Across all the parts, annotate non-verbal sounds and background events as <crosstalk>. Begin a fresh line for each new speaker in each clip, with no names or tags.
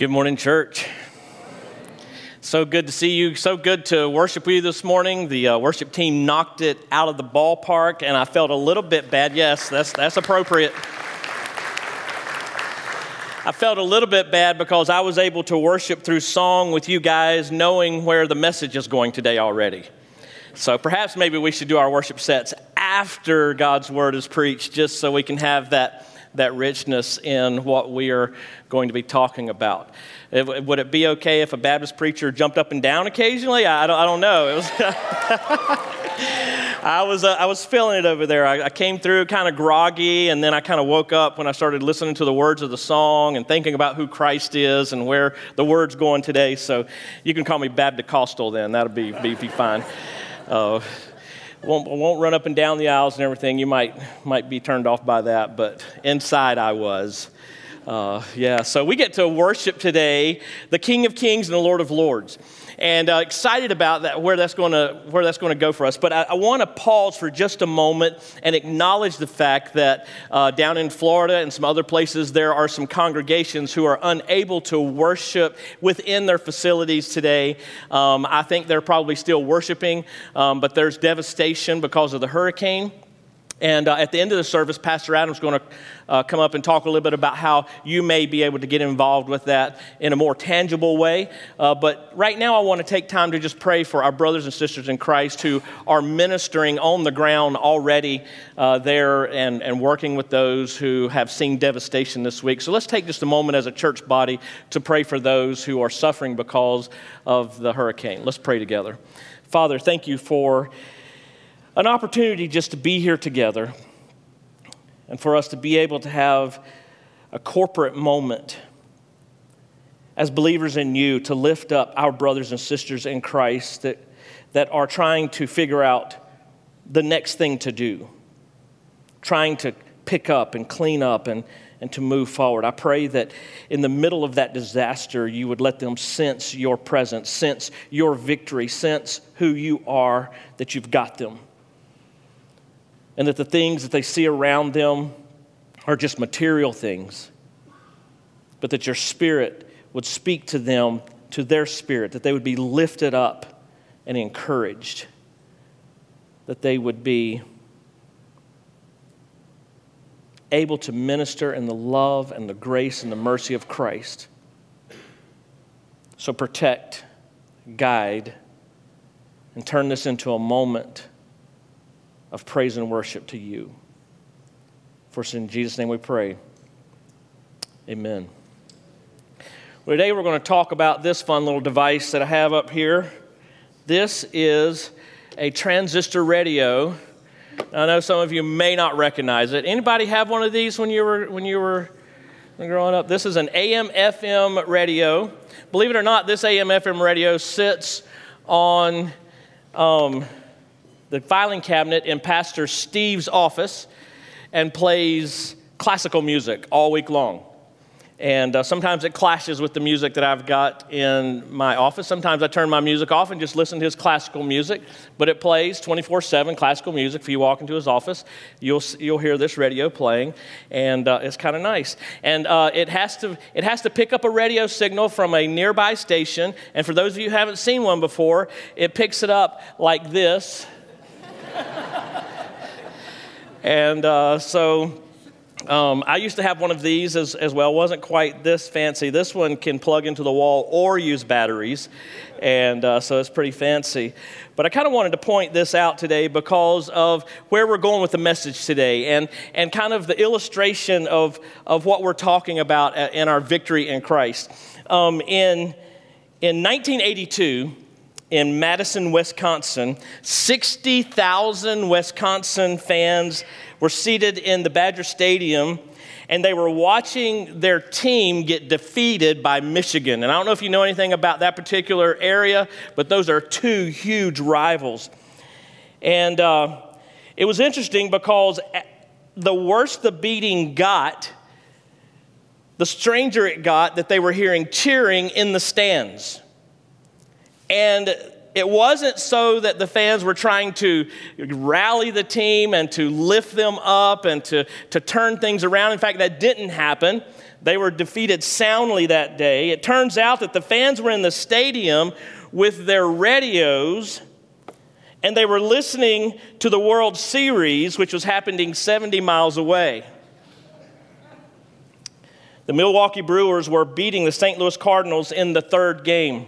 Good morning, church. So good to see you. So good to worship with you this morning. The uh, worship team knocked it out of the ballpark, and I felt a little bit bad. Yes, that's, that's appropriate. I felt a little bit bad because I was able to worship through song with you guys, knowing where the message is going today already. So perhaps maybe we should do our worship sets after God's word is preached, just so we can have that that richness in what we are going to be talking about. would it be okay if a Baptist preacher jumped up and down occasionally? I don't, I don't know. It was <laughs> I, was, uh, I was feeling it over there. I, I came through kind of groggy, and then I kind of woke up when I started listening to the words of the song and thinking about who Christ is and where the word's going today. So you can call me Baptist then. That'll be, be, be fine. Uh, won't, won't run up and down the aisles and everything. You might, might be turned off by that, but inside I was. Uh, yeah, so we get to worship today the King of Kings and the Lord of Lords and uh, excited about that, where that's going to where that's going to go for us. But I, I want to pause for just a moment and acknowledge the fact that uh, down in Florida and some other places, there are some congregations who are unable to worship within their facilities today. Um, I think they're probably still worshiping, um, but there's devastation because of the hurricane. And uh, at the end of the service, Pastor Adam's going to uh, come up and talk a little bit about how you may be able to get involved with that in a more tangible way. Uh, but right now, I want to take time to just pray for our brothers and sisters in Christ who are ministering on the ground already uh, there and, and working with those who have seen devastation this week. So let's take just a moment as a church body to pray for those who are suffering because of the hurricane. Let's pray together. Father, thank you for an opportunity just to be here together and for us to be able to have a corporate moment as believers in you to lift up our brothers and sisters in Christ that, that are trying to figure out the next thing to do, trying to pick up and clean up and, and to move forward. I pray that in the middle of that disaster, you would let them sense your presence, sense your victory, sense who you are, that you've got them and that the things that they see around them are just material things, but that your spirit would speak to them, to their spirit, that they would be lifted up and encouraged, that they would be able to minister in the love and the grace and the mercy of Christ. So protect, guide, and turn this into a moment of praise and worship to you. For in Jesus' name we pray. Amen. Well, today we're going to talk about this fun little device that I have up here. This is a transistor radio. I know some of you may not recognize it. Anybody have one of these when you were when you were growing up? This is an AM/FM radio. Believe it or not, this AM/FM radio sits on um, the filing cabinet in Pastor Steve's office and plays classical music all week long. And uh, sometimes it clashes with the music that I've got in my office. Sometimes I turn my music off and just listen to his classical music, but it plays 24 7 classical music. If you walk into his office, you'll, you'll hear this radio playing, and uh, it's kind of nice. And uh, it, has to, it has to pick up a radio signal from a nearby station. And for those of you who haven't seen one before, it picks it up like this and uh, so um, I used to have one of these as, as well. It wasn't quite this fancy. This one can plug into the wall or use batteries, and uh, so it's pretty fancy. But I kind of wanted to point this out today because of where we're going with the message today and, and kind of the illustration of, of what we're talking about in our victory in Christ. Um, in, in 1982, in Madison, Wisconsin. 60,000 Wisconsin fans were seated in the Badger Stadium and they were watching their team get defeated by Michigan. And I don't know if you know anything about that particular area, but those are two huge rivals. And uh, it was interesting because the worse the beating got, the stranger it got that they were hearing cheering in the stands. And it wasn't so that the fans were trying to rally the team and to lift them up and to, to turn things around. In fact, that didn't happen. They were defeated soundly that day. It turns out that the fans were in the stadium with their radios and they were listening to the World Series, which was happening 70 miles away. The Milwaukee Brewers were beating the St. Louis Cardinals in the third game,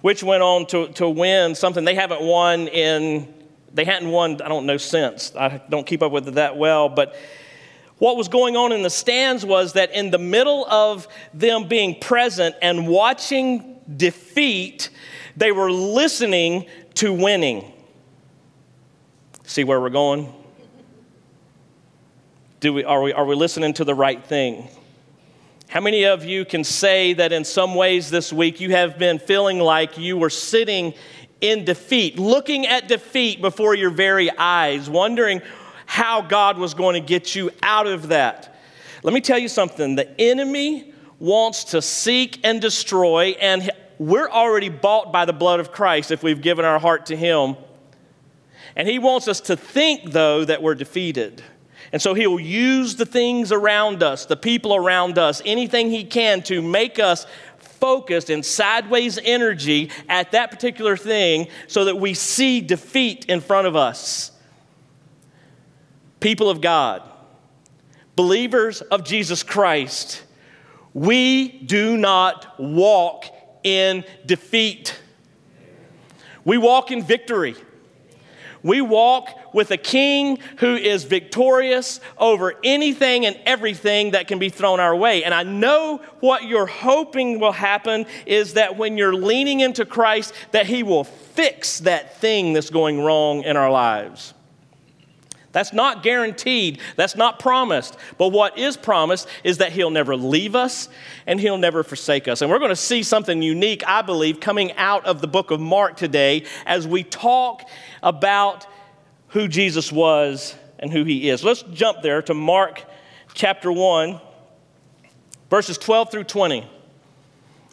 which went on to, to win something they haven't won in, they hadn't won, I don't know, since. I don't keep up with it that well, but what was going on in the stands was that in the middle of them being present and watching defeat, they were listening to winning. See where we're going? Do we, are, we, are we listening to the right thing? How many of you can say that in some ways this week you have been feeling like you were sitting in defeat, looking at defeat before your very eyes, wondering how God was going to get you out of that? Let me tell you something the enemy wants to seek and destroy, and we're already bought by the blood of Christ if we've given our heart to Him. And He wants us to think, though, that we're defeated. And so He'll use the things around us, the people around us, anything He can to make us focused in sideways energy at that particular thing so that we see defeat in front of us. People of God, believers of Jesus Christ, we do not walk in defeat. We walk in victory. We walk with a king who is victorious over anything and everything that can be thrown our way. And I know what you're hoping will happen is that when you're leaning into Christ that he will fix that thing that's going wrong in our lives. That's not guaranteed. That's not promised. But what is promised is that He'll never leave us and He'll never forsake us. And we're going to see something unique, I believe, coming out of the book of Mark today as we talk about who Jesus was and who He is. Let's jump there to Mark chapter 1, verses 12 through 20.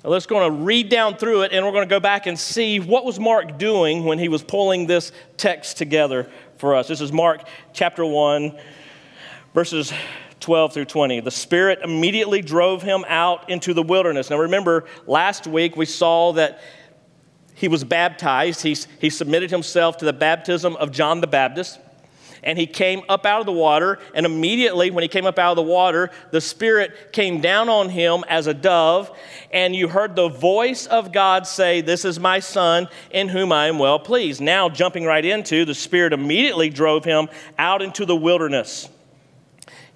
Let's go to read down through it and we're going to go back and see what was Mark doing when he was pulling this text together for us. This is Mark chapter 1, verses 12 through 20. The Spirit immediately drove him out into the wilderness. Now, remember, last week we saw that he was baptized. He, he submitted himself to the baptism of John the Baptist and he came up out of the water. And immediately, when he came up out of the water, the Spirit came down on him as a dove. And you heard the voice of God say, This is my Son, in whom I am well pleased. Now, jumping right into, the Spirit immediately drove him out into the wilderness.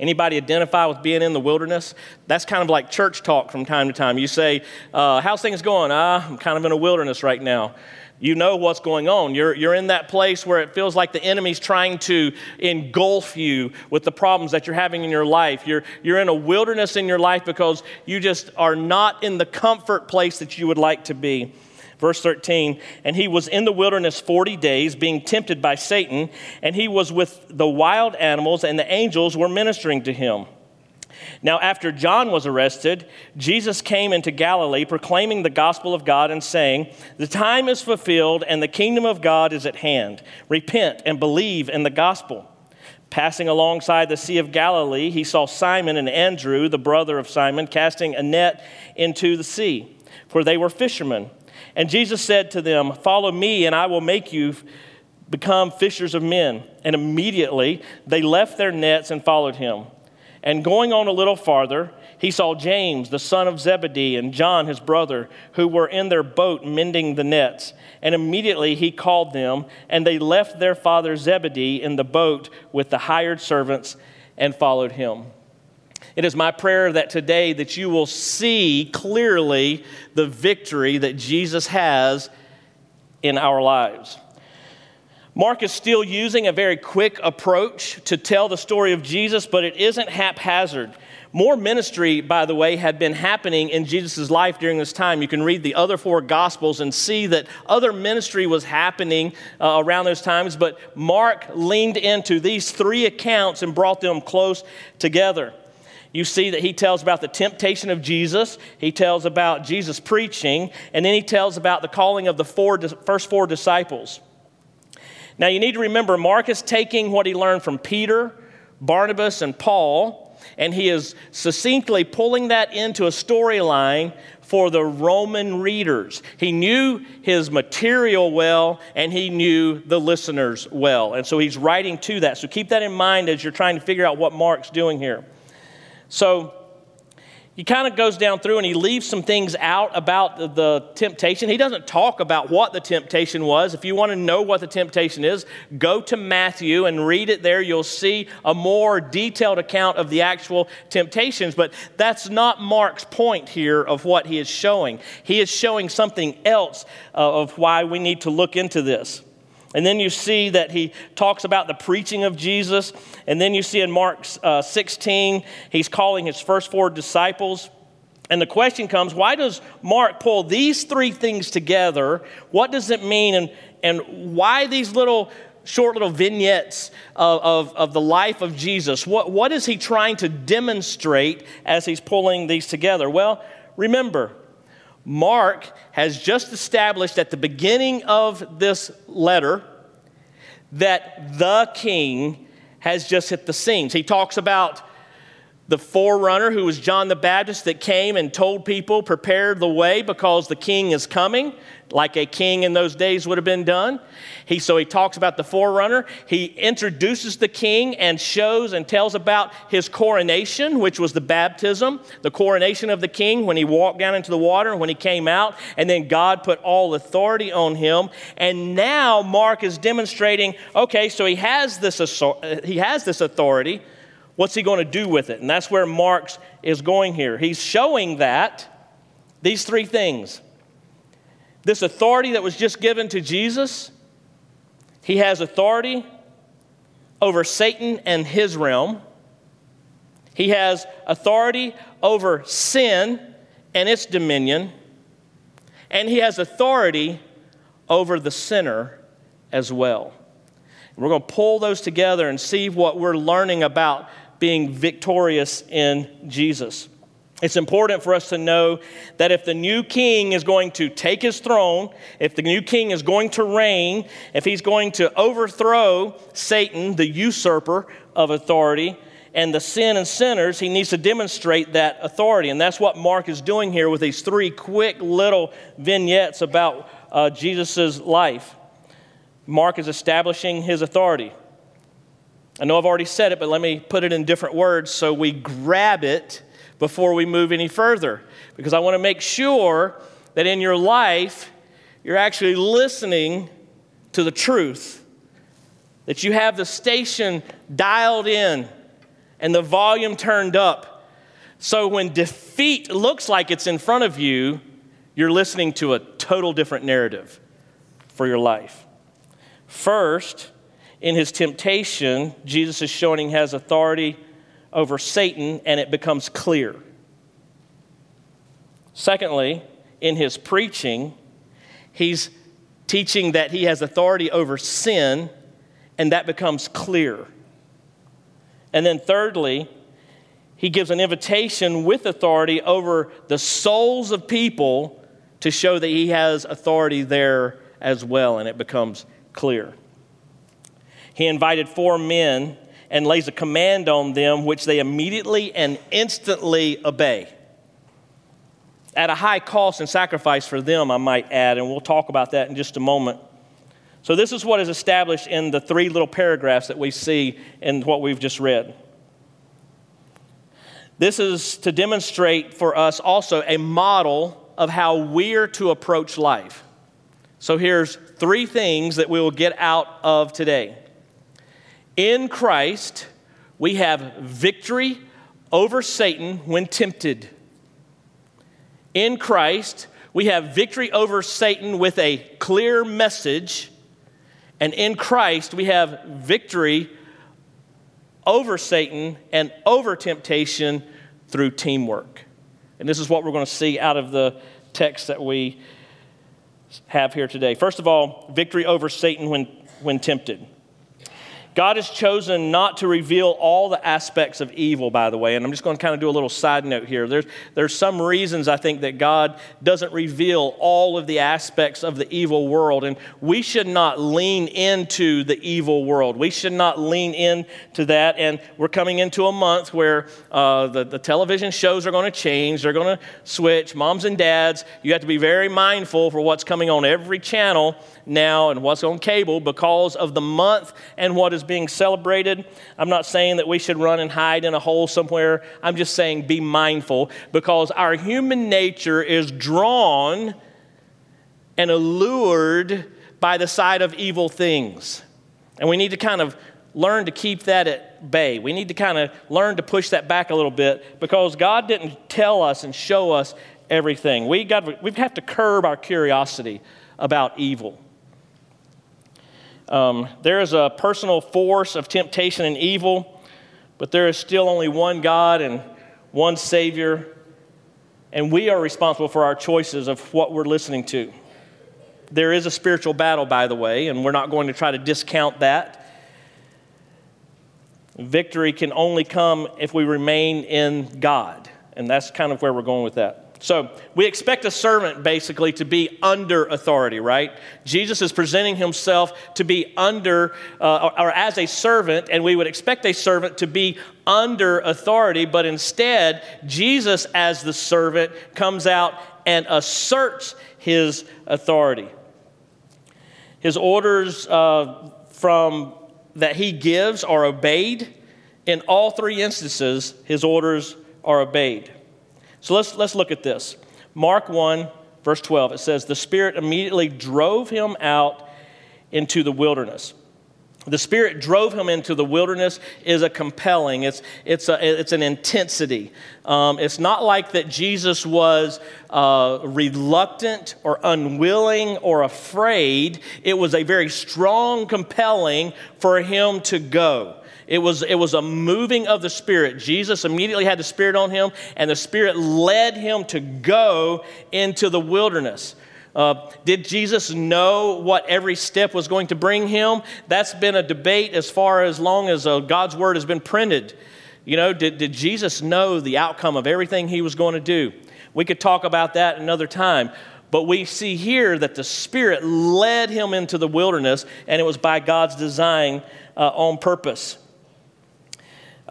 Anybody identify with being in the wilderness? That's kind of like church talk from time to time. You say, uh, How's things going? Ah, I'm kind of in a wilderness right now you know what's going on. You're, you're in that place where it feels like the enemy's trying to engulf you with the problems that you're having in your life. You're, you're in a wilderness in your life because you just are not in the comfort place that you would like to be. Verse 13, and he was in the wilderness 40 days, being tempted by Satan, and he was with the wild animals, and the angels were ministering to him. Now, after John was arrested, Jesus came into Galilee proclaiming the gospel of God and saying, The time is fulfilled and the kingdom of God is at hand. Repent and believe in the gospel. Passing alongside the Sea of Galilee, he saw Simon and Andrew, the brother of Simon, casting a net into the sea, for they were fishermen. And Jesus said to them, Follow me, and I will make you become fishers of men. And immediately they left their nets and followed him. And going on a little farther, he saw James, the son of Zebedee, and John, his brother, who were in their boat mending the nets. And immediately he called them, and they left their father Zebedee in the boat with the hired servants and followed him. It is my prayer that today that you will see clearly the victory that Jesus has in our lives. Mark is still using a very quick approach to tell the story of Jesus, but it isn't haphazard. More ministry, by the way, had been happening in Jesus' life during this time. You can read the other four Gospels and see that other ministry was happening uh, around those times, but Mark leaned into these three accounts and brought them close together. You see that he tells about the temptation of Jesus, he tells about Jesus preaching, and then he tells about the calling of the four, first four disciples. Now, you need to remember, Mark is taking what he learned from Peter, Barnabas, and Paul, and he is succinctly pulling that into a storyline for the Roman readers. He knew his material well, and he knew the listeners well. And so he's writing to that. So keep that in mind as you're trying to figure out what Mark's doing here. So he kind of goes down through and he leaves some things out about the, temptation. He doesn't talk about what the temptation was. If you want to know what the temptation is, go to Matthew and read it there. You'll see a more detailed account of the actual temptations. But that's not Mark's point here of what he is showing. He is showing something else uh, of why we need to look into this. And then you see that he talks about the preaching of Jesus. And then you see in Mark uh, 16, he's calling his first four disciples. And the question comes why does Mark pull these three things together? What does it mean? And, and why these little short little vignettes of, of, of, the life of Jesus? What, what is he trying to demonstrate as he's pulling these together? Well, remember, Mark has just established at the beginning of this letter that the king has just hit the scenes. He talks about the forerunner who was John the Baptist that came and told people, prepare the way because the king is coming, like a king in those days would have been done. He, so he talks about the forerunner. He introduces the king and shows and tells about his coronation, which was the baptism, the coronation of the king when he walked down into the water and when he came out. And then God put all authority on him. And now Mark is demonstrating okay, so he has this, he has this authority. What's he going to do with it? And that's where Mark's is going here. He's showing that these three things this authority that was just given to Jesus, he has authority over Satan and his realm. He has authority over sin and its dominion. And he has authority over the sinner as well. We're going to pull those together and see what we're learning about being victorious in Jesus. It's important for us to know that if the new king is going to take his throne, if the new king is going to reign, if he's going to overthrow Satan, the usurper of authority, and the sin and sinners, he needs to demonstrate that authority. And that's what Mark is doing here with these three quick little vignettes about uh, Jesus' life. Mark is establishing his authority. I know I've already said it, but let me put it in different words so we grab it before we move any further. Because I want to make sure that in your life, you're actually listening to the truth, that you have the station dialed in and the volume turned up. So when defeat looks like it's in front of you, you're listening to a total different narrative for your life. First, in his temptation, Jesus is showing he has authority over Satan and it becomes clear. Secondly, in his preaching, he's teaching that he has authority over sin and that becomes clear. And then thirdly, he gives an invitation with authority over the souls of people to show that he has authority there as well, and it becomes clear. He invited four men and lays a command on them, which they immediately and instantly obey. At a high cost and sacrifice for them, I might add, and we'll talk about that in just a moment. So, this is what is established in the three little paragraphs that we see in what we've just read. This is to demonstrate for us also a model of how we're to approach life. So, here's three things that we will get out of today. In Christ, we have victory over Satan when tempted. In Christ, we have victory over Satan with a clear message. And in Christ, we have victory over Satan and over temptation through teamwork. And this is what we're going to see out of the text that we have here today. First of all, victory over Satan when, when tempted. God has chosen not to reveal all the aspects of evil, by the way. And I'm just going to kind of do a little side note here. There's, there's some reasons I think that God doesn't reveal all of the aspects of the evil world. And we should not lean into the evil world. We should not lean into that. And we're coming into a month where uh, the, the television shows are going to change, they're going to switch. Moms and dads, you have to be very mindful for what's coming on every channel now and what's on cable because of the month and what is being celebrated. I'm not saying that we should run and hide in a hole somewhere. I'm just saying be mindful because our human nature is drawn and allured by the side of evil things. And we need to kind of learn to keep that at bay. We need to kind of learn to push that back a little bit because God didn't tell us and show us everything. We, got, we have to curb our curiosity about evil. Um, there is a personal force of temptation and evil, but there is still only one God and one Savior, and we are responsible for our choices of what we're listening to. There is a spiritual battle, by the way, and we're not going to try to discount that. Victory can only come if we remain in God, and that's kind of where we're going with that. So we expect a servant basically to be under authority, right? Jesus is presenting himself to be under uh, or, or, as a servant, and we would expect a servant to be under authority, but instead, Jesus as the servant comes out and asserts his authority. His orders uh, from that he gives are obeyed. In all three instances, his orders are obeyed. So let's, let's look at this. Mark 1, verse 12, it says, The Spirit immediately drove him out into the wilderness. The Spirit drove him into the wilderness is a compelling, it's, it's, a, it's an intensity. Um, it's not like that Jesus was uh, reluctant or unwilling or afraid. It was a very strong compelling for him to go. It was, it was a moving of the Spirit. Jesus immediately had the Spirit on him, and the Spirit led him to go into the wilderness. Uh, did Jesus know what every step was going to bring him? That's been a debate as far as long as uh, God's word has been printed. You know, did, did Jesus know the outcome of everything he was going to do? We could talk about that another time. But we see here that the Spirit led him into the wilderness, and it was by God's design uh, on purpose.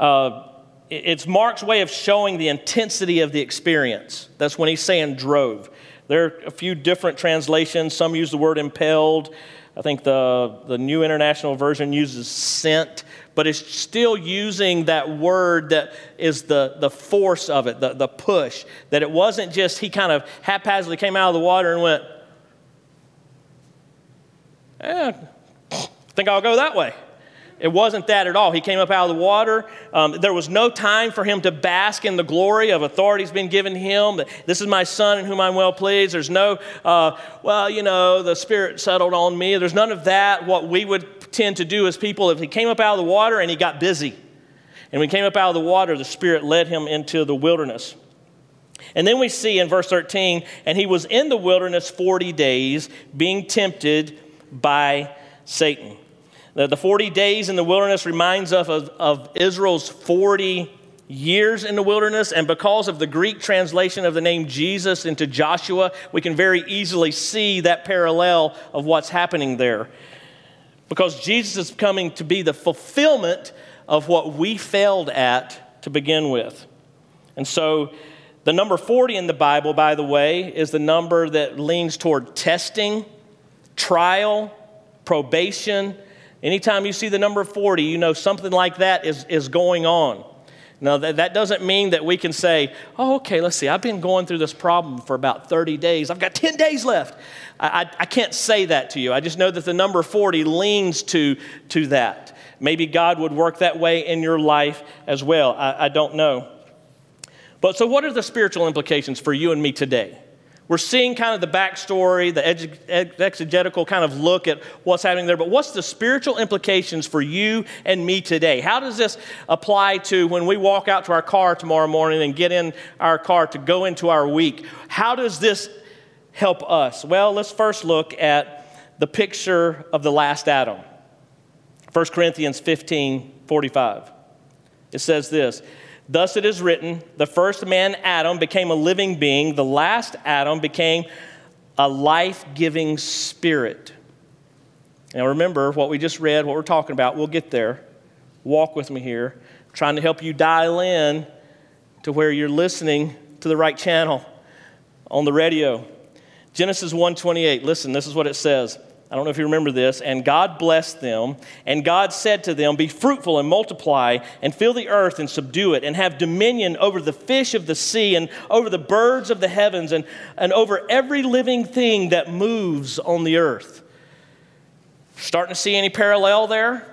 Uh, it's Mark's way of showing the intensity of the experience. That's when he's saying drove. There are a few different translations. Some use the word impelled. I think the, the New International Version uses sent, but it's still using that word that is the, the force of it, the, the push. That it wasn't just he kind of haphazardly came out of the water and went, eh, think I'll go that way. It wasn't that at all. He came up out of the water. Um, there was no time for him to bask in the glory of authority's been given him. This is my son in whom I'm well pleased. There's no, uh, well, you know, the Spirit settled on me. There's none of that. What we would tend to do as people, if he came up out of the water and he got busy, and when he came up out of the water, the Spirit led him into the wilderness. And then we see in verse 13, and he was in the wilderness 40 days, being tempted by Satan. The, the 40 days in the wilderness reminds us of, of Israel's 40 years in the wilderness, and because of the Greek translation of the name Jesus into Joshua, we can very easily see that parallel of what's happening there. Because Jesus is coming to be the fulfillment of what we failed at to begin with. And so, the number 40 in the Bible, by the way, is the number that leans toward testing, trial, probation, Anytime you see the number 40, you know something like that is, is going on. Now, that, that doesn't mean that we can say, oh, okay, let's see, I've been going through this problem for about 30 days. I've got 10 days left. I, I, I can't say that to you. I just know that the number 40 leans to, to that. Maybe God would work that way in your life as well. I, I don't know. But so, what are the spiritual implications for you and me today? We're seeing kind of the backstory, the exegetical kind of look at what's happening there, but what's the spiritual implications for you and me today? How does this apply to when we walk out to our car tomorrow morning and get in our car to go into our week? How does this help us? Well, let's first look at the picture of the last Adam. 1 Corinthians 15 45. It says this Thus it is written, the first man, Adam, became a living being, the last Adam became a life giving spirit. Now remember what we just read, what we're talking about. We'll get there. Walk with me here. I'm trying to help you dial in to where you're listening to the right channel on the radio. Genesis 1:28. Listen, this is what it says. I don't know if you remember this. And God blessed them, and God said to them, Be fruitful and multiply, and fill the earth and subdue it, and have dominion over the fish of the sea, and over the birds of the heavens, and, and over every living thing that moves on the earth. Starting to see any parallel there?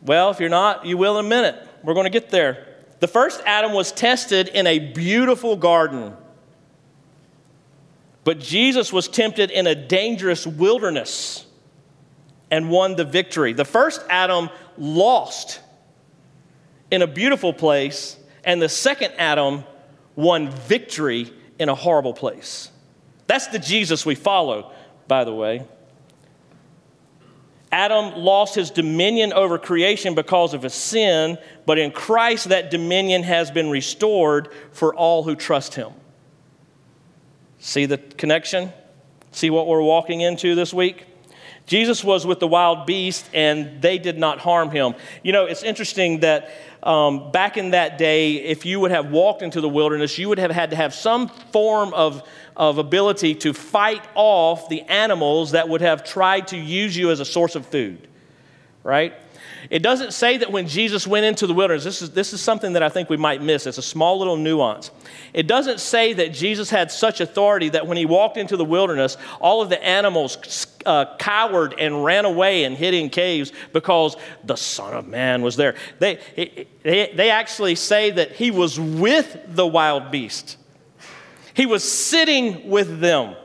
Well, if you're not, you will in a minute. We're going to get there. The first Adam was tested in a beautiful garden. But Jesus was tempted in a dangerous wilderness and won the victory. The first Adam lost in a beautiful place, and the second Adam won victory in a horrible place. That's the Jesus we follow, by the way. Adam lost his dominion over creation because of his sin, but in Christ, that dominion has been restored for all who trust him. See the connection? See what we're walking into this week? Jesus was with the wild beast and they did not harm him. You know, it's interesting that um, back in that day, if you would have walked into the wilderness, you would have had to have some form of, of ability to fight off the animals that would have tried to use you as a source of food, right? It doesn't say that when Jesus went into the wilderness, this is, this is something that I think we might miss. It's a small little nuance. It doesn't say that Jesus had such authority that when he walked into the wilderness, all of the animals uh, cowered and ran away and hid in caves because the Son of Man was there. They, they, they actually say that he was with the wild beast, he was sitting with them.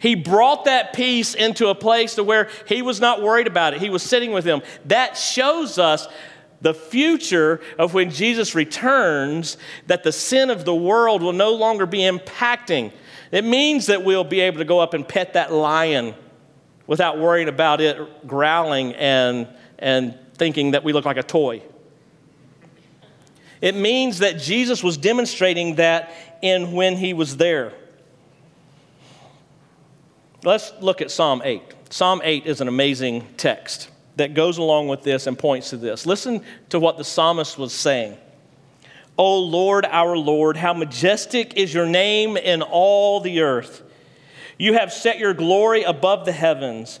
He brought that peace into a place to where he was not worried about it. He was sitting with them. That shows us the future of when Jesus returns, that the sin of the world will no longer be impacting. It means that we'll be able to go up and pet that lion without worrying about it growling and, and thinking that we look like a toy. It means that Jesus was demonstrating that in when he was there. Let's look at Psalm 8. Psalm 8 is an amazing text that goes along with this and points to this. Listen to what the psalmist was saying. O Lord, our Lord, how majestic is your name in all the earth. You have set your glory above the heavens.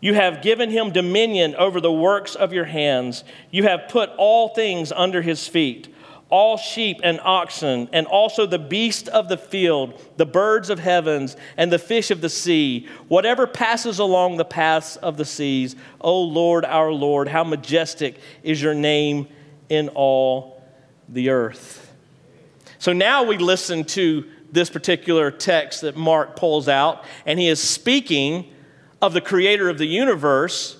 You have given him dominion over the works of your hands. You have put all things under his feet all sheep and oxen, and also the beast of the field, the birds of heavens, and the fish of the sea, whatever passes along the paths of the seas. O Lord, our Lord, how majestic is your name in all the earth. So now we listen to this particular text that Mark pulls out, and he is speaking of the creator of the universe.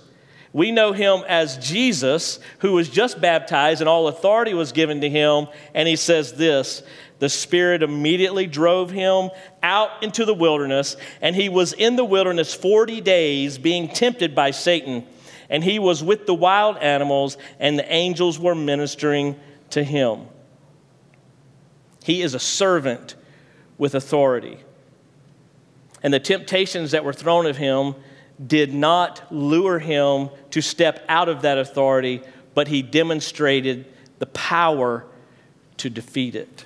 We know him as Jesus, who was just baptized and all authority was given to him. And he says this the Spirit immediately drove him out into the wilderness, and he was in the wilderness 40 days being tempted by Satan. And he was with the wild animals, and the angels were ministering to him. He is a servant with authority. And the temptations that were thrown at him did not lure him to step out of that authority, but he demonstrated the power to defeat it.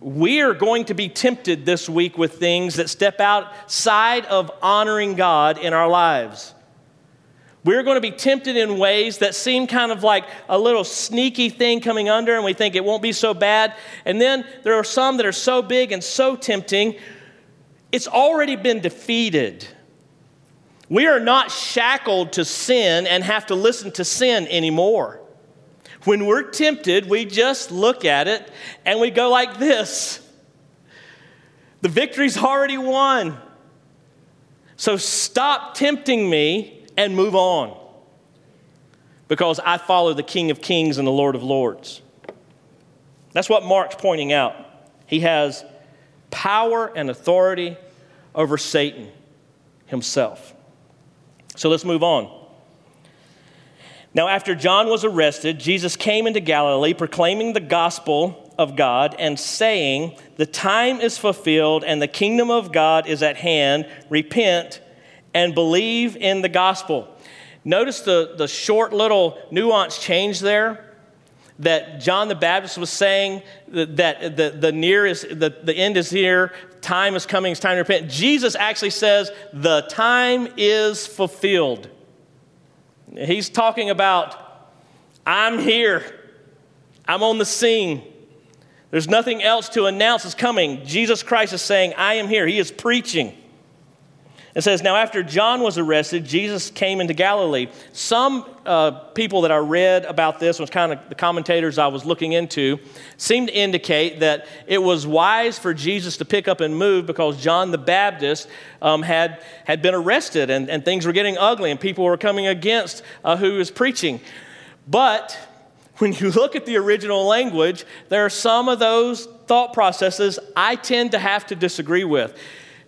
We are going to be tempted this week with things that step outside of honoring God in our lives. We're going to be tempted in ways that seem kind of like a little sneaky thing coming under, and we think it won't be so bad. And then there are some that are so big and so tempting, it's already been defeated. We are not shackled to sin and have to listen to sin anymore. When we're tempted, we just look at it and we go like this The victory's already won. So stop tempting me and move on because I follow the King of Kings and the Lord of Lords. That's what Mark's pointing out. He has power and authority over Satan himself. So let's move on. Now, after John was arrested, Jesus came into Galilee proclaiming the gospel of God and saying, The time is fulfilled and the kingdom of God is at hand. Repent and believe in the gospel. Notice the, the short little nuance change there that John the Baptist was saying that, the, the near is the, the end is here, time is coming, it's time to repent. Jesus actually says the time is fulfilled. He's talking about, I'm here, I'm on the scene. There's nothing else to announce is coming. Jesus Christ is saying, I am here. He is preaching. It says, Now after John was arrested, Jesus came into Galilee. Some uh, people that I read about this, was kind of the commentators I was looking into, seemed to indicate that it was wise for Jesus to pick up and move because John the Baptist um, had, had been arrested and, and things were getting ugly and people were coming against uh, who was preaching. But when you look at the original language, there are some of those thought processes I tend to have to disagree with.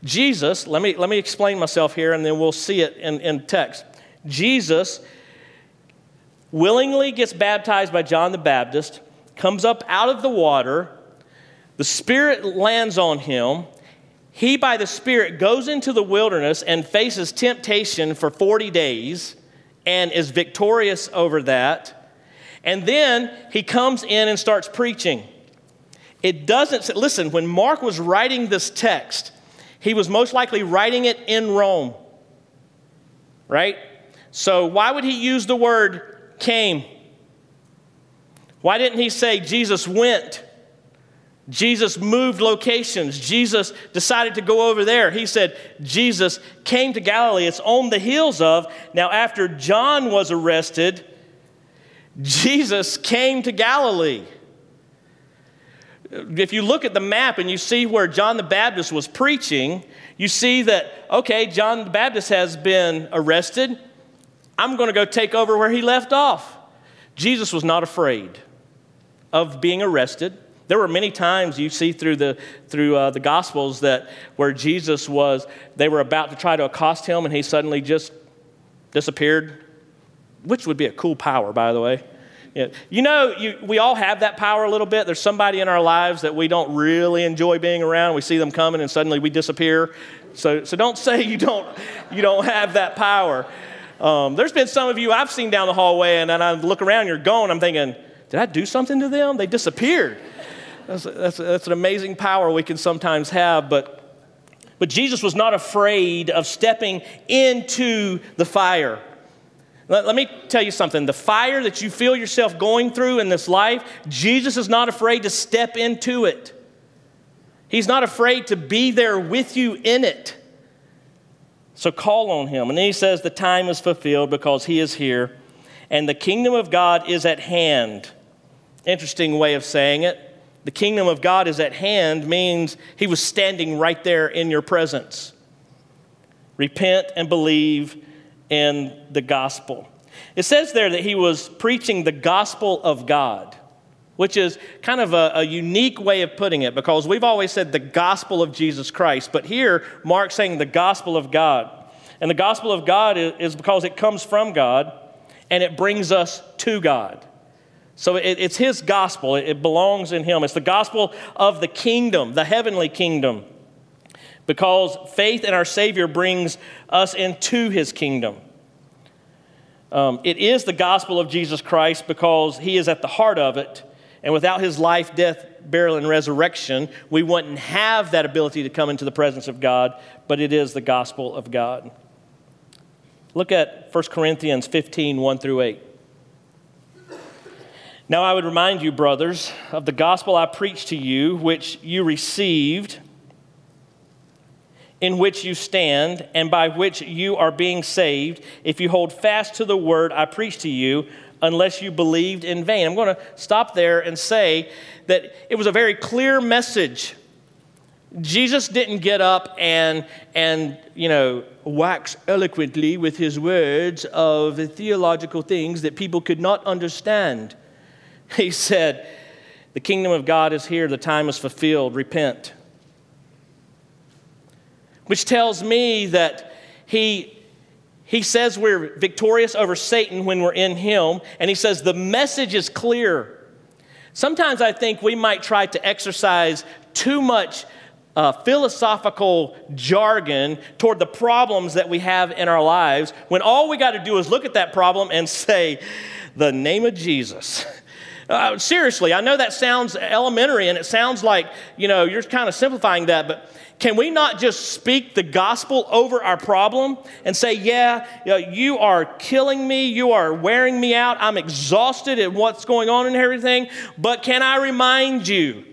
Jesus, let me, let me explain myself here and then we'll see it in, in text. Jesus willingly gets baptized by John the Baptist, comes up out of the water, the Spirit lands on him. He, by the Spirit, goes into the wilderness and faces temptation for 40 days and is victorious over that. And then he comes in and starts preaching. It doesn't, say, listen, when Mark was writing this text, he was most likely writing it in Rome, right? So, why would he use the word came? Why didn't he say Jesus went? Jesus moved locations. Jesus decided to go over there. He said Jesus came to Galilee. It's on the heels of. Now, after John was arrested, Jesus came to Galilee. If you look at the map and you see where John the Baptist was preaching, you see that, okay, John the Baptist has been arrested. I'm going to go take over where he left off. Jesus was not afraid of being arrested. There were many times you see through the through uh, the Gospels that where Jesus was, they were about to try to accost him, and he suddenly just disappeared, which would be a cool power, by the way. Yeah. You know, you, we all have that power a little bit. There's somebody in our lives that we don't really enjoy being around. We see them coming and suddenly we disappear. So, so don't <laughs> say you don't, you don't have that power. Um, there's been some of you I've seen down the hallway and then I look around, you're gone. I'm thinking, did I do something to them? They disappeared. That's, that's, that's an amazing power we can sometimes have, but but Jesus was not afraid of stepping into the fire. Let, let, me tell you something the fire that you feel yourself going through in this life, Jesus is not afraid to step into it. He's not afraid to be there with you in it. So call on him. And then he says, The time is fulfilled because he is here, and the kingdom of God is at hand. Interesting way of saying it. The kingdom of God is at hand means he was standing right there in your presence. Repent and believe in the gospel. It says there that he was preaching the gospel of God, which is kind of a, a, unique way of putting it because we've always said the gospel of Jesus Christ, but here Mark's saying the gospel of God. And the gospel of God is, because it comes from God and it brings us to God. So it, it's his gospel, it belongs in him. It's the gospel of the kingdom, the heavenly kingdom because faith in our Savior brings us into his kingdom. Um, it is the gospel of Jesus Christ because he is at the heart of it. And without his life, death, burial, and resurrection, we wouldn't have that ability to come into the presence of God, but it is the gospel of God. Look at 1 Corinthians 15 1 through 8. Now I would remind you, brothers, of the gospel I preached to you, which you received in which you stand and by which you are being saved, if you hold fast to the word I preach to you, unless you believed in vain. I'm going to stop there and say that it was a very clear message. Jesus didn't get up and, and you know, wax eloquently with his words of the theological things that people could not understand. He said, The kingdom of God is here, the time is fulfilled, repent. Which tells me that he he says we're victorious over Satan when we're in Him, and He says the message is clear. Sometimes I think we might try to exercise too much uh, philosophical jargon toward the problems that we have in our lives when all we got to do is look at that problem and <laughs> say, the name of Jesus. <laughs> Uh, seriously, I know that sounds elementary and it sounds like, you know, you're kind of simplifying that, but can we not just speak the gospel over our problem and say, Yeah, you are killing me, you are wearing me out, I'm exhausted at what's going on and everything, but can I remind you?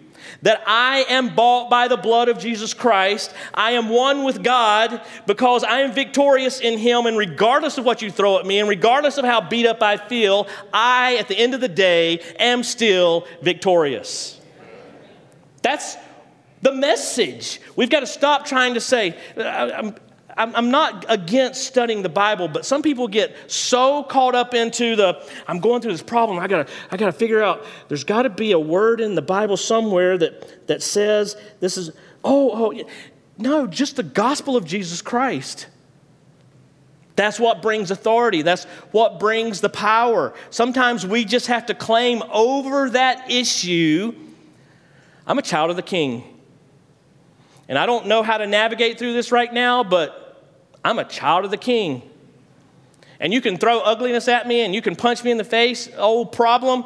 That I am bought by the blood of Jesus Christ. I am one with God because I am victorious in Him. And regardless of what you throw at me, and regardless of how beat up I feel, I, at the end of the day, am still victorious. That's the message. We've got to stop trying to say, uh, I'm, I'm not against studying the Bible, but some people get so caught up into the, I'm going through this problem. I gotta, I gotta figure out, there's got to be a word in the Bible somewhere that, that says this is, oh, oh, no, just the gospel of Jesus Christ. That's what brings authority. That's what brings the power. Sometimes we just have to claim over that issue I'm a child of the king. And I don't know how to navigate through this right now, but I'm a child of the king. And you can throw ugliness at me and you can punch me in the face, old problem,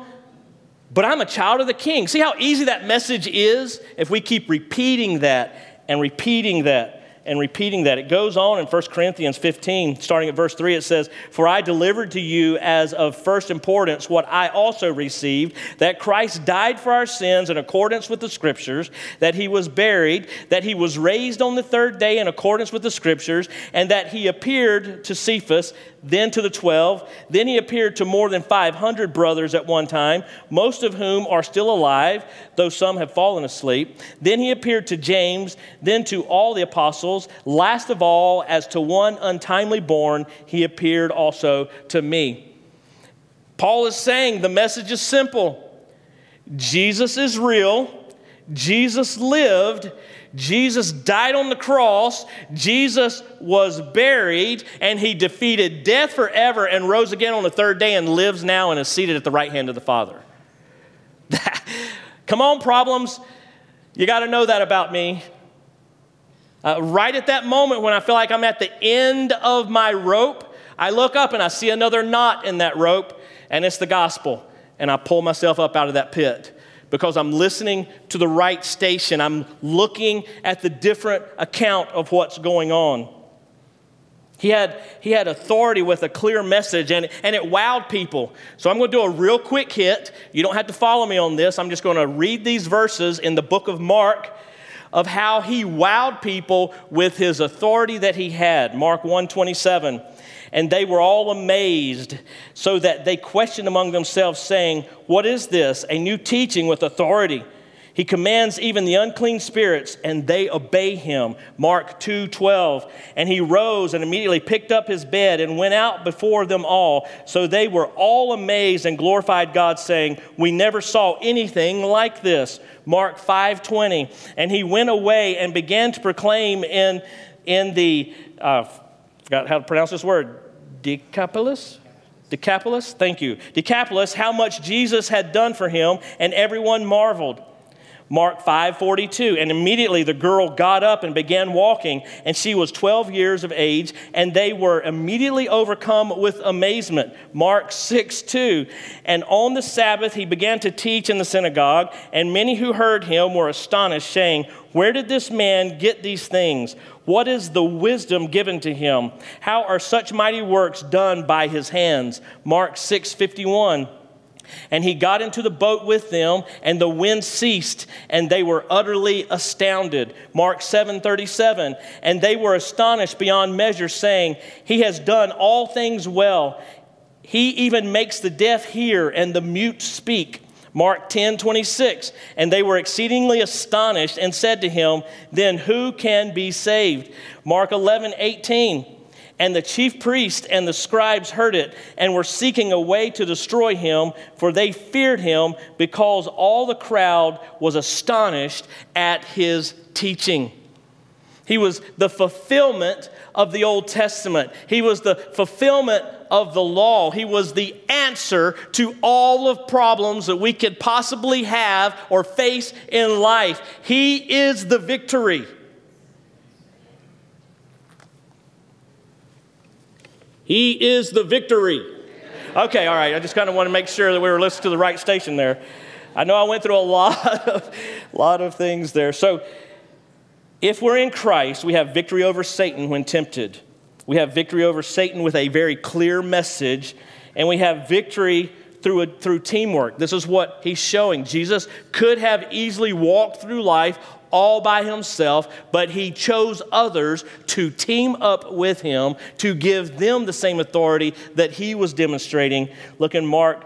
but I'm a child of the king. See how easy that message is if we keep repeating that and repeating that and repeating that. It goes on in 1 Corinthians 15, starting at verse 3, it says, For I delivered to you as of first importance what I also received, that Christ died for our sins in accordance with the Scriptures, that he was buried, that he was raised on the third day in accordance with the Scriptures, and that he appeared to Cephas, then to the 12. Then he appeared to more than 500 brothers at one time, most of whom are still alive, though some have fallen asleep. Then he appeared to James, then to all the apostles. Last of all, as to one untimely born, he appeared also to me. Paul is saying the message is simple Jesus is real, Jesus lived, Jesus died on the cross, Jesus was buried, and he defeated death forever and rose again on the third day and lives now and is seated at the right hand of the Father. <laughs> Come on, problems. You got to know that about me. Uh, right at that moment when I feel like I'm at the end of my rope, I look up and I see another knot in that rope, and it's the gospel. And I pull myself up out of that pit because I'm listening to the right station. I'm looking at the different account of what's going on. He had, he had authority with a clear message, and, and it wowed people. So I'm going to do a real quick hit. You don't have to follow me on this. I'm just going to read these verses in the book of Mark of how he wowed people with his authority that he had. Mark 127 and they were all amazed, so that they questioned among themselves, saying, What is this? A new teaching with authority. He commands even the unclean spirits, and they obey him. Mark 2 12. And he rose and immediately picked up his bed and went out before them all. So they were all amazed and glorified God, saying, We never saw anything like this. Mark 5 20. And he went away and began to proclaim in, in the, uh, forgot how to pronounce this word, Decapolis? Decapolis, thank you. Decapolis, how much Jesus had done for him, and everyone marveled. Mark 5:42 and immediately the girl got up and began walking and she was 12 years of age and they were immediately overcome with amazement. Mark 6:2 and on the Sabbath he began to teach in the synagogue and many who heard him were astonished saying, "Where did this man get these things? What is the wisdom given to him? How are such mighty works done by his hands?" Mark 6:51 and he got into the boat with them, and the wind ceased, and they were utterly astounded. Mark 7 37. And they were astonished beyond measure, saying, He has done all things well. He even makes the deaf hear and the mute speak. Mark 10 26. And they were exceedingly astonished and said to him, Then who can be saved? Mark 11 18. And the chief priest and the scribes heard it and were seeking a way to destroy him, for they feared him because all the crowd was astonished at his teaching. He was the fulfillment of the Old Testament. He was the fulfillment of the law. He was the answer to all of problems that we could possibly have or face in life. He is the victory. He is the victory. Okay, all right. I just kind of want to make sure that we were listening to the right station there. I know I went through a <laughs> lot of, lot of things there. So, if we're in Christ, we have victory over Satan when tempted. We have victory over Satan with a very clear message, and we have victory through, a, through teamwork. This is what he's showing. Jesus could have easily walked through life all by himself, but he chose others to team up with him to give them the same authority that he was demonstrating. Look in Mark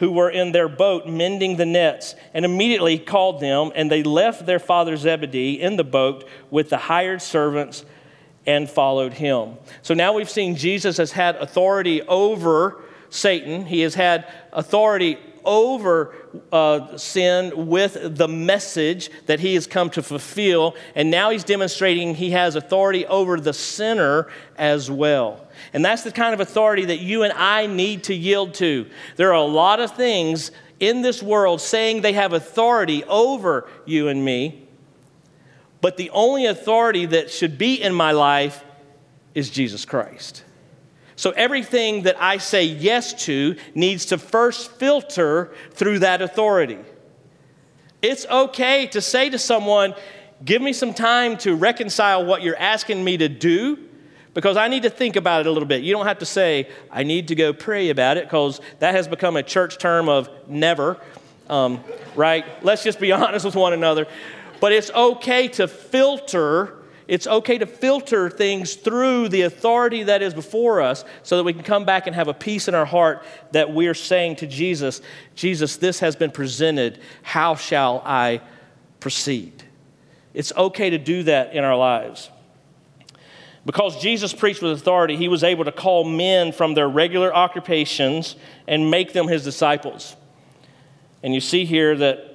who were in their boat mending the nets. And immediately called them, and they left their father Zebedee in the boat with the hired servants and followed him. So now we've seen Jesus has had authority over Satan, he has had authority over uh, sin with the message that he has come to fulfill. And now he's demonstrating he has authority over the sinner as well. And that's the kind of authority that you and I need to yield to. There are a lot of things in this world saying they have authority over you and me, but the only authority that should be in my life is Jesus Christ. So everything that I say yes to needs to first filter through that authority. It's okay to say to someone, Give me some time to reconcile what you're asking me to do because I need to think about it a little bit. You don't have to say, I need to go pray about it because that has become a church term of never, um, right? Let's just be <laughs> honest with one another. But it's okay to filter it's okay to filter things through the authority that is before us so that we can come back and have a peace in our heart that we're saying to Jesus, Jesus, this has been presented. How shall I proceed? It's okay to do that in our lives. Because Jesus preached with authority, he was able to call men from their regular occupations and make them his disciples. And you see here that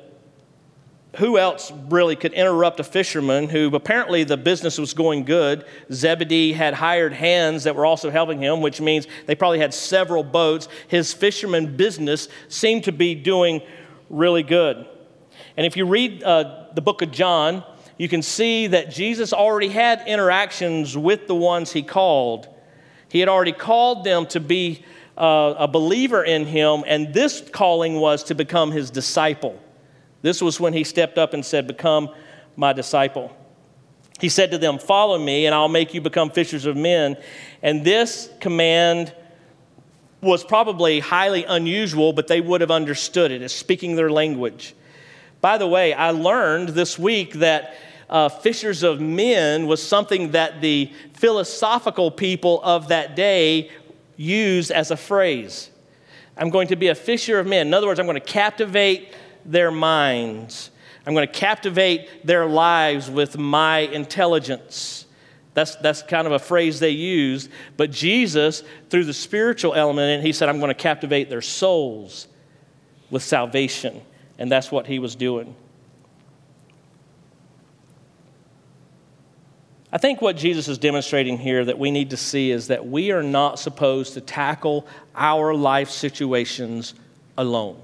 who else really could interrupt a fisherman who apparently the business was going good? Zebedee had hired hands that were also helping him, which means they probably had several boats. His fisherman business seemed to be doing really good. And if you read uh, the book of John, you can see that Jesus already had interactions with the ones he called. He had already called them to be uh, a believer in him, and this calling was to become his disciple. This was when he stepped up and said, Become my disciple. He said to them, Follow me, and I'll make you become fishers of men. And this command was probably highly unusual, but they would have understood it as speaking their language. By the way, I learned this week that uh, fishers of men was something that the philosophical people of that day used as a phrase. I'm going to be a fisher of men. In other words, I'm going to captivate their minds. I'm going to captivate their lives with my intelligence. That's, that's kind of a phrase they used. But Jesus, through the spiritual element, and he said, I'm going to captivate their souls with salvation. And that's what he was doing. I think what Jesus is demonstrating here that we need to see is that we are not supposed to tackle our life situations alone.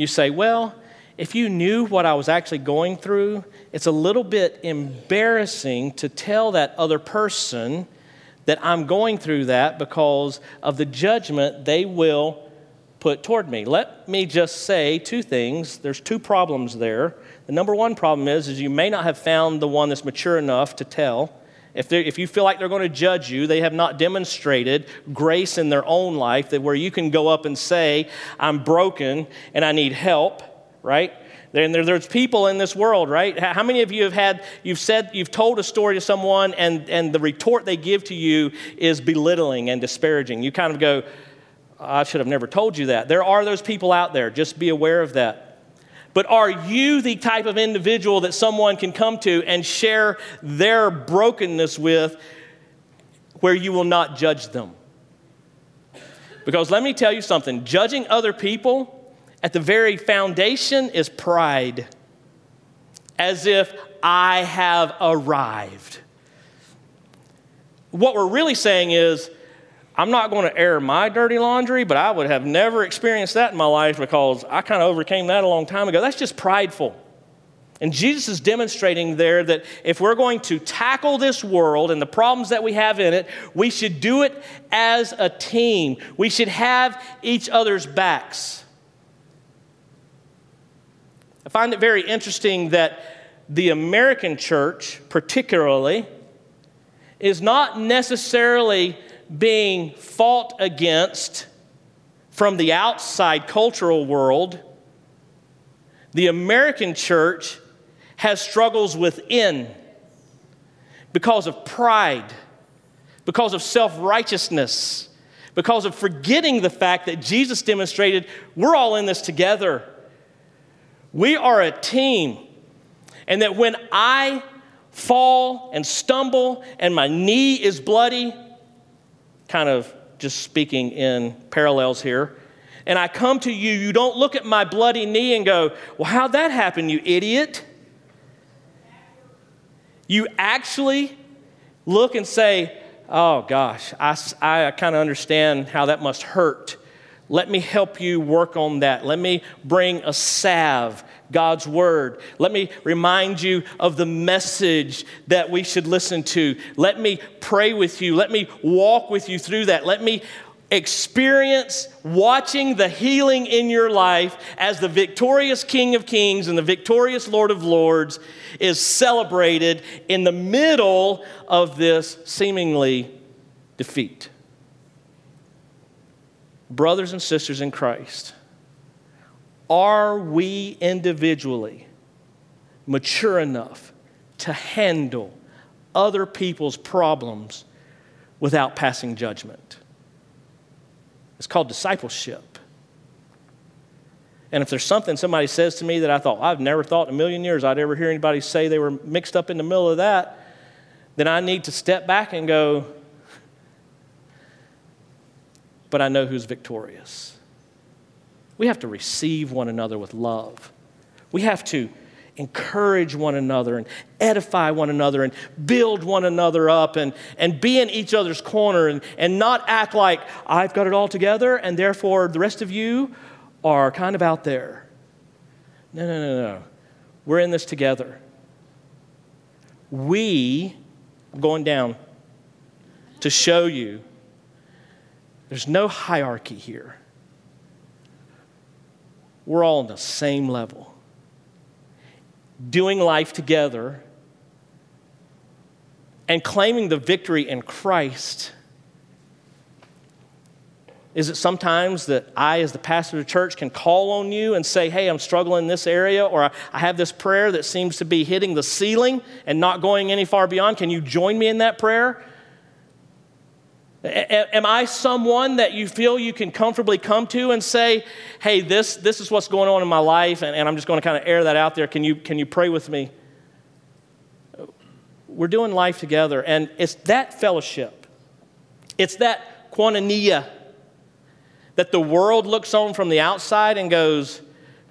You say, well, if you knew what I was actually going through, it's a little bit embarrassing to tell that other person that I'm going through that because of the judgment they will put toward me. Let me just say two things. There's two problems there. The number one problem is, is you may not have found the one that's mature enough to tell. If, if you feel like they're going to judge you, they have not demonstrated grace in their own life that where you can go up and say, I'm broken and I need help, right? And there, there's people in this world, right? How many of you have had, you've said, you've told a story to someone and, and the retort they give to you is belittling and disparaging? You kind of go, I should have never told you that. There are those people out there. Just be aware of that. But are you the type of individual that someone can come to and share their brokenness with where you will not judge them? Because let me tell you something judging other people at the very foundation is pride, as if I have arrived. What we're really saying is, I'm not going to air my dirty laundry, but I would have never experienced that in my life because I kind of overcame that a long time ago. That's just prideful. And Jesus is demonstrating there that if we're going to tackle this world and the problems that we have in it, we should do it as a team. We should have each other's backs. I find it very interesting that the American church, particularly, is not necessarily being fought against from the outside cultural world, the American church has struggles within because of pride, because of self righteousness, because of forgetting the fact that Jesus demonstrated we're all in this together. We are a team. And that when I fall and stumble and my knee is bloody, kind of just speaking in parallels here. And I come to you, you don't look at my bloody knee and go, Well, how'd that happen, you idiot? You actually look and say, Oh gosh, I, I kind of understand how that must hurt. Let me help you work on that. Let me bring a salve God's word. Let me remind you of the message that we should listen to. Let me pray with you. Let me walk with you through that. Let me experience watching the healing in your life as the victorious King of Kings and the victorious Lord of Lords is celebrated in the middle of this seemingly defeat. Brothers and sisters in Christ, are we individually mature enough to handle other people's problems without passing judgment? It's called discipleship. And if there's something somebody says to me that I thought, I've never thought in a million years I'd ever hear anybody say they were mixed up in the middle of that, then I need to step back and go, but I know who's victorious. We have to receive one another with love. We have to encourage one another and edify one another and build one another up and, and be in each other's corner and, and not act like I've got it all together and therefore the rest of you are kind of out there. No, no, no, no. We're in this together. We, going down to show you there's no hierarchy here we're all on the same level. Doing life together and claiming the victory in Christ. Is it sometimes that I, as the pastor of the church, can call on you and say, Hey, I'm struggling in this area, or I have this prayer that seems to be hitting the ceiling and not going any far beyond? Can you join me in that prayer? Am I someone that you feel you can comfortably come to and say, hey, this, this is what's going on in my life, and, and I'm just going to kind of air that out there. Can you, can you pray with me? We're doing life together, and it's that fellowship, it's that koinonia that the world looks on from the outside and goes,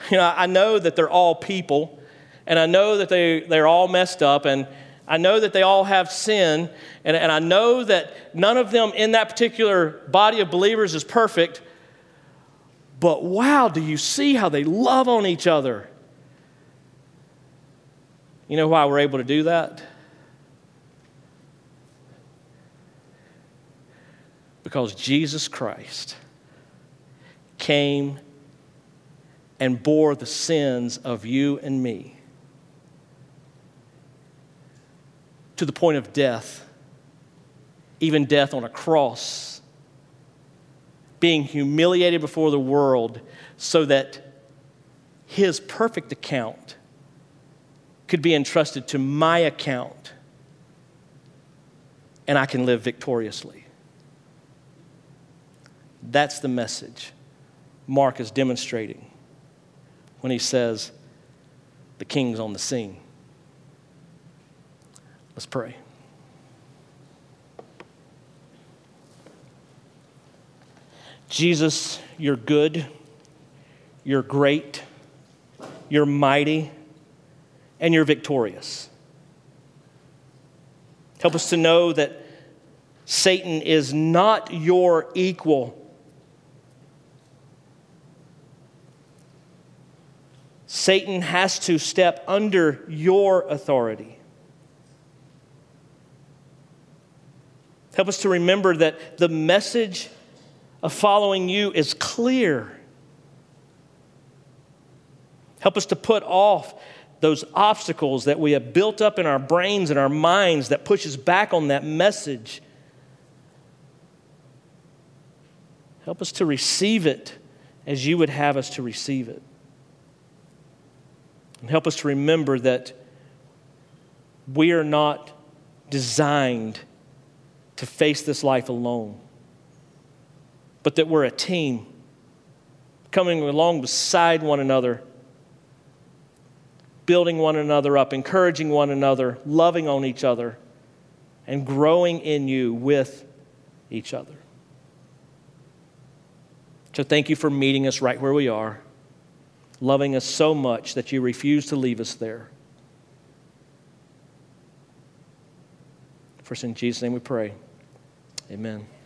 you know, I know that they're all people, and I know that they, they're all messed up, and I know that they all have sin, and, and I know that none of them in that particular body of believers is perfect. But wow, do you see how they love on each other? You know why we're able to do that? Because Jesus Christ came and bore the sins of you and me to the point of death, even death on a cross, being humiliated before the world so that his perfect account could be entrusted to my account and I can live victoriously. That's the message Mark is demonstrating when he says, The king's on the scene. Let's pray. Jesus, you're good, you're great, you're mighty, and you're victorious. Help us to know that Satan is not your equal. Satan has to step under your authority. Help us to remember that the message of following you is clear. Help us to put off those obstacles that we have built up in our brains and our minds that pushes back on that message. Help us to receive it as you would have us to receive it. And help us to remember that we are not designed to face this life alone, but that we're a team coming along beside one another building one another up, encouraging one another, loving on each other, and growing in you with each other. So thank you for meeting us right where we are, loving us so much that you refuse to leave us there. For in Jesus' name we pray. Amen.